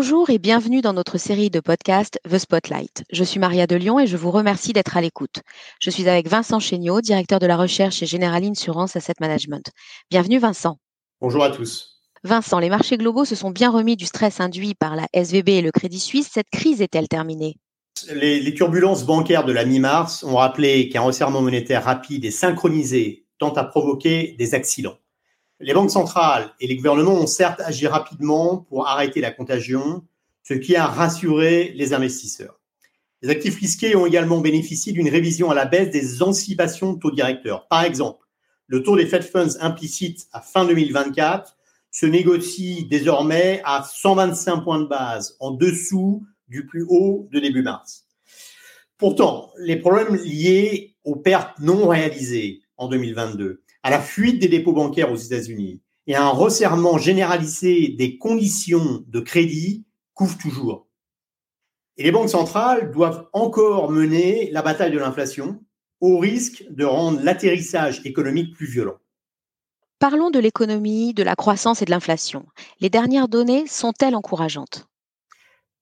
Bonjour et bienvenue dans notre série de podcasts The Spotlight. Je suis Maria de Lyon et je vous remercie d'être à l'écoute. Je suis avec Vincent Chéniaud, directeur de la recherche chez General Insurance Asset Management. Bienvenue Vincent. Bonjour à tous. Vincent, les marchés globaux se sont bien remis du stress induit par la SVB et le Crédit Suisse. Cette crise est-elle terminée? Les, les, turbulences bancaires de la mi-mars ont rappelé qu'un resserrement monétaire rapide et synchronisé tente à provoquer des accidents. Les banques centrales et les gouvernements ont certes agi rapidement pour arrêter la contagion, ce qui a rassuré les investisseurs. Les actifs risqués ont également bénéficié d'une révision à la baisse des anticipations de taux directeurs. Par exemple, le taux des Fed Funds implicites à fin 2024 se négocie désormais à 125 points de base, en dessous du plus haut de début mars. Pourtant, les problèmes liés aux pertes non réalisées en 2022 à la fuite des dépôts bancaires aux États-Unis et à un resserrement généralisé des conditions de crédit couvrent toujours. Et les banques centrales doivent encore mener la bataille de l'inflation au risque de rendre l'atterrissage économique plus violent. Parlons de l'économie, de la croissance et de l'inflation. Les dernières données sont-elles encourageantes?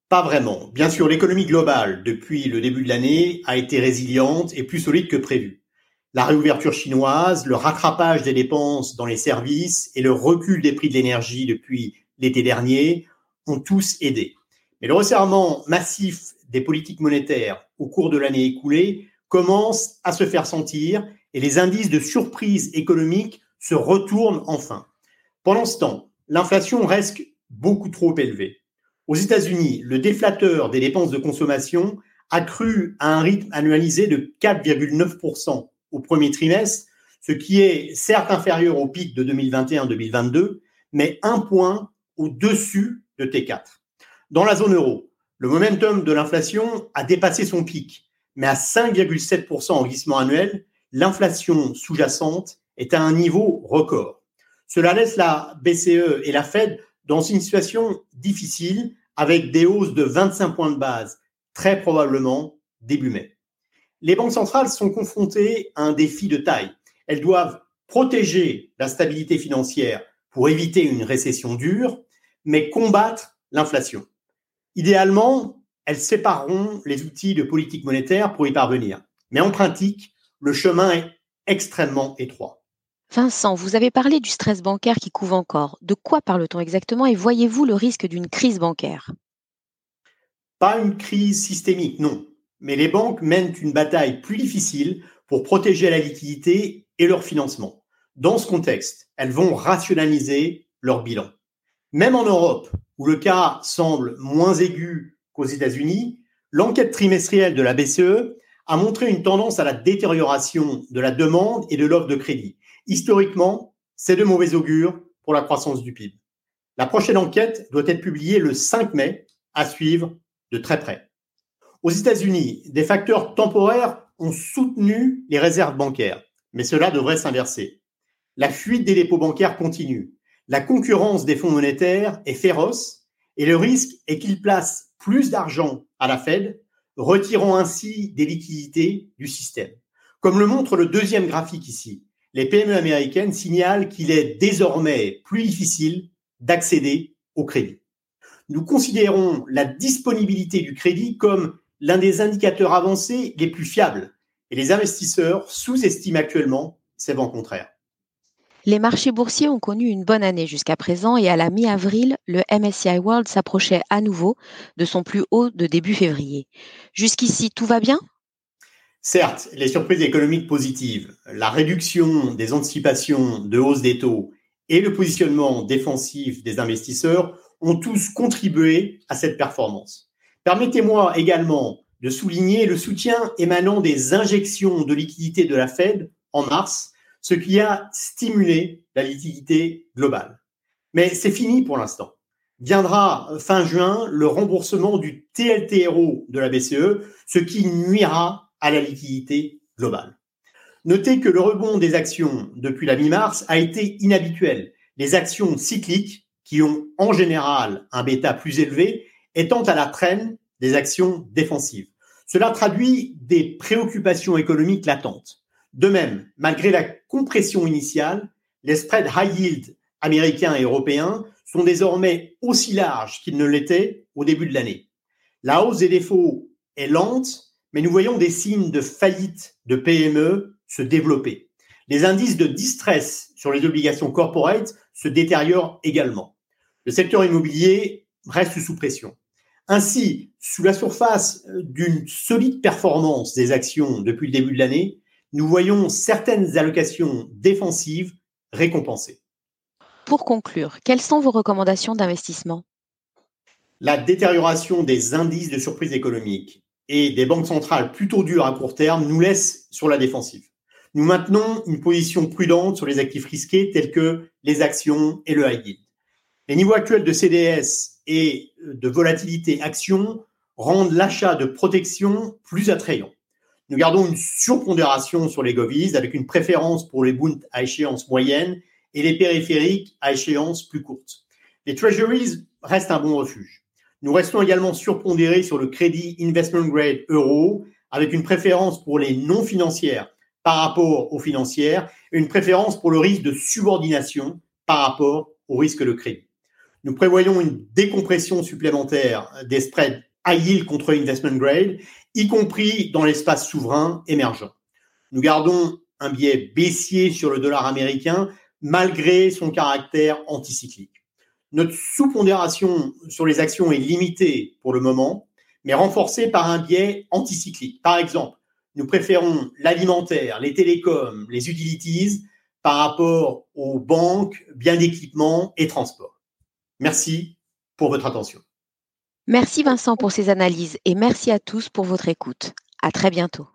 Pas vraiment. Bien sûr, l'économie globale, depuis le début de l'année, a été résiliente et plus solide que prévu. La réouverture chinoise, le rattrapage des dépenses dans les services et le recul des prix de l'énergie depuis l'été dernier ont tous aidé. Mais le resserrement massif des politiques monétaires au cours de l'année écoulée commence à se faire sentir et les indices de surprise économique se retournent enfin. Pendant ce temps, l'inflation reste beaucoup trop élevée. Aux États-Unis, le déflateur des dépenses de consommation a cru à un rythme annualisé de 4,9% au premier trimestre, ce qui est certes inférieur au pic de 2021-2022, mais un point au-dessus de T4. Dans la zone euro, le momentum de l'inflation a dépassé son pic, mais à 5,7% en glissement annuel, l'inflation sous-jacente est à un niveau record. Cela laisse la BCE et la Fed dans une situation difficile avec des hausses de 25 points de base, très probablement début mai les banques centrales sont confrontées à un défi de taille. Elles doivent protéger la stabilité financière pour éviter une récession dure, mais combattre l'inflation. Idéalement, elles sépareront les outils de politique monétaire pour y parvenir. Mais en pratique, le chemin est extrêmement étroit. Vincent, vous avez parlé du stress bancaire qui couve encore. De quoi parle-t-on exactement et voyez-vous le risque d'une crise bancaire? Pas une crise systémique, non mais les banques mènent une bataille plus difficile pour protéger la liquidité et leur financement. Dans ce contexte, elles vont rationaliser leur bilan. Même en Europe, où le cas semble moins aigu qu'aux États-Unis, l'enquête trimestrielle de la BCE a montré une tendance à la détérioration de la demande et de l'offre de crédit. Historiquement, c'est de mauvais augure pour la croissance du PIB. La prochaine enquête doit être publiée le 5 mai, à suivre de très près. Aux États-Unis, des facteurs temporaires ont soutenu les réserves bancaires, mais cela devrait s'inverser. La fuite des dépôts bancaires continue. La concurrence des fonds monétaires est féroce et le risque est qu'ils placent plus d'argent à la Fed, retirant ainsi des liquidités du système. Comme le montre le deuxième graphique ici, les PME américaines signalent qu'il est désormais plus difficile d'accéder au crédit. Nous considérons la disponibilité du crédit comme l'un des indicateurs avancés les plus fiables. Et les investisseurs sous-estiment actuellement ces vents contraires. Les marchés boursiers ont connu une bonne année jusqu'à présent et à la mi-avril, le MSCI World s'approchait à nouveau de son plus haut de début février. Jusqu'ici, tout va bien? Certes, les surprises économiques positives, la réduction des anticipations de hausse des taux et le positionnement défensif des investisseurs ont tous contribué à cette performance. Permettez-moi également de souligner le soutien émanant des injections de liquidités de la Fed en mars, ce qui a stimulé la liquidité globale. Mais c'est fini pour l'instant. Viendra fin juin le remboursement du TLTRO de la BCE, ce qui nuira à la liquidité globale. Notez que le rebond des actions depuis la mi-mars a été inhabituel. Les actions cycliques, qui ont en général un bêta plus élevé, étant à la traîne des actions défensives. Cela traduit des préoccupations économiques latentes. De même, malgré la compression initiale, les spreads high yield américains et européens sont désormais aussi larges qu'ils ne l'étaient au début de l'année. La hausse des défauts est lente, mais nous voyons des signes de faillite de PME se développer. Les indices de distress sur les obligations corporate se détériorent également. Le secteur immobilier reste sous pression. Ainsi, sous la surface d'une solide performance des actions depuis le début de l'année, nous voyons certaines allocations défensives récompensées. Pour conclure, quelles sont vos recommandations d'investissement? La détérioration des indices de surprise économique et des banques centrales plutôt dures à court terme nous laisse sur la défensive. Nous maintenons une position prudente sur les actifs risqués tels que les actions et le high yield. Les niveaux actuels de CDS et de volatilité action rendent l'achat de protection plus attrayant. Nous gardons une surpondération sur les govies avec une préférence pour les bunts à échéance moyenne et les périphériques à échéance plus courte. Les treasuries restent un bon refuge. Nous restons également surpondérés sur le crédit investment grade euro avec une préférence pour les non financières par rapport aux financières et une préférence pour le risque de subordination par rapport au risque de crédit. Nous prévoyons une décompression supplémentaire des spreads high yield contre investment grade, y compris dans l'espace souverain émergent. Nous gardons un biais baissier sur le dollar américain malgré son caractère anticyclique. Notre sous-pondération sur les actions est limitée pour le moment, mais renforcée par un biais anticyclique. Par exemple, nous préférons l'alimentaire, les télécoms, les utilities par rapport aux banques, biens d'équipement et transports. Merci pour votre attention. Merci Vincent pour ces analyses et merci à tous pour votre écoute. À très bientôt.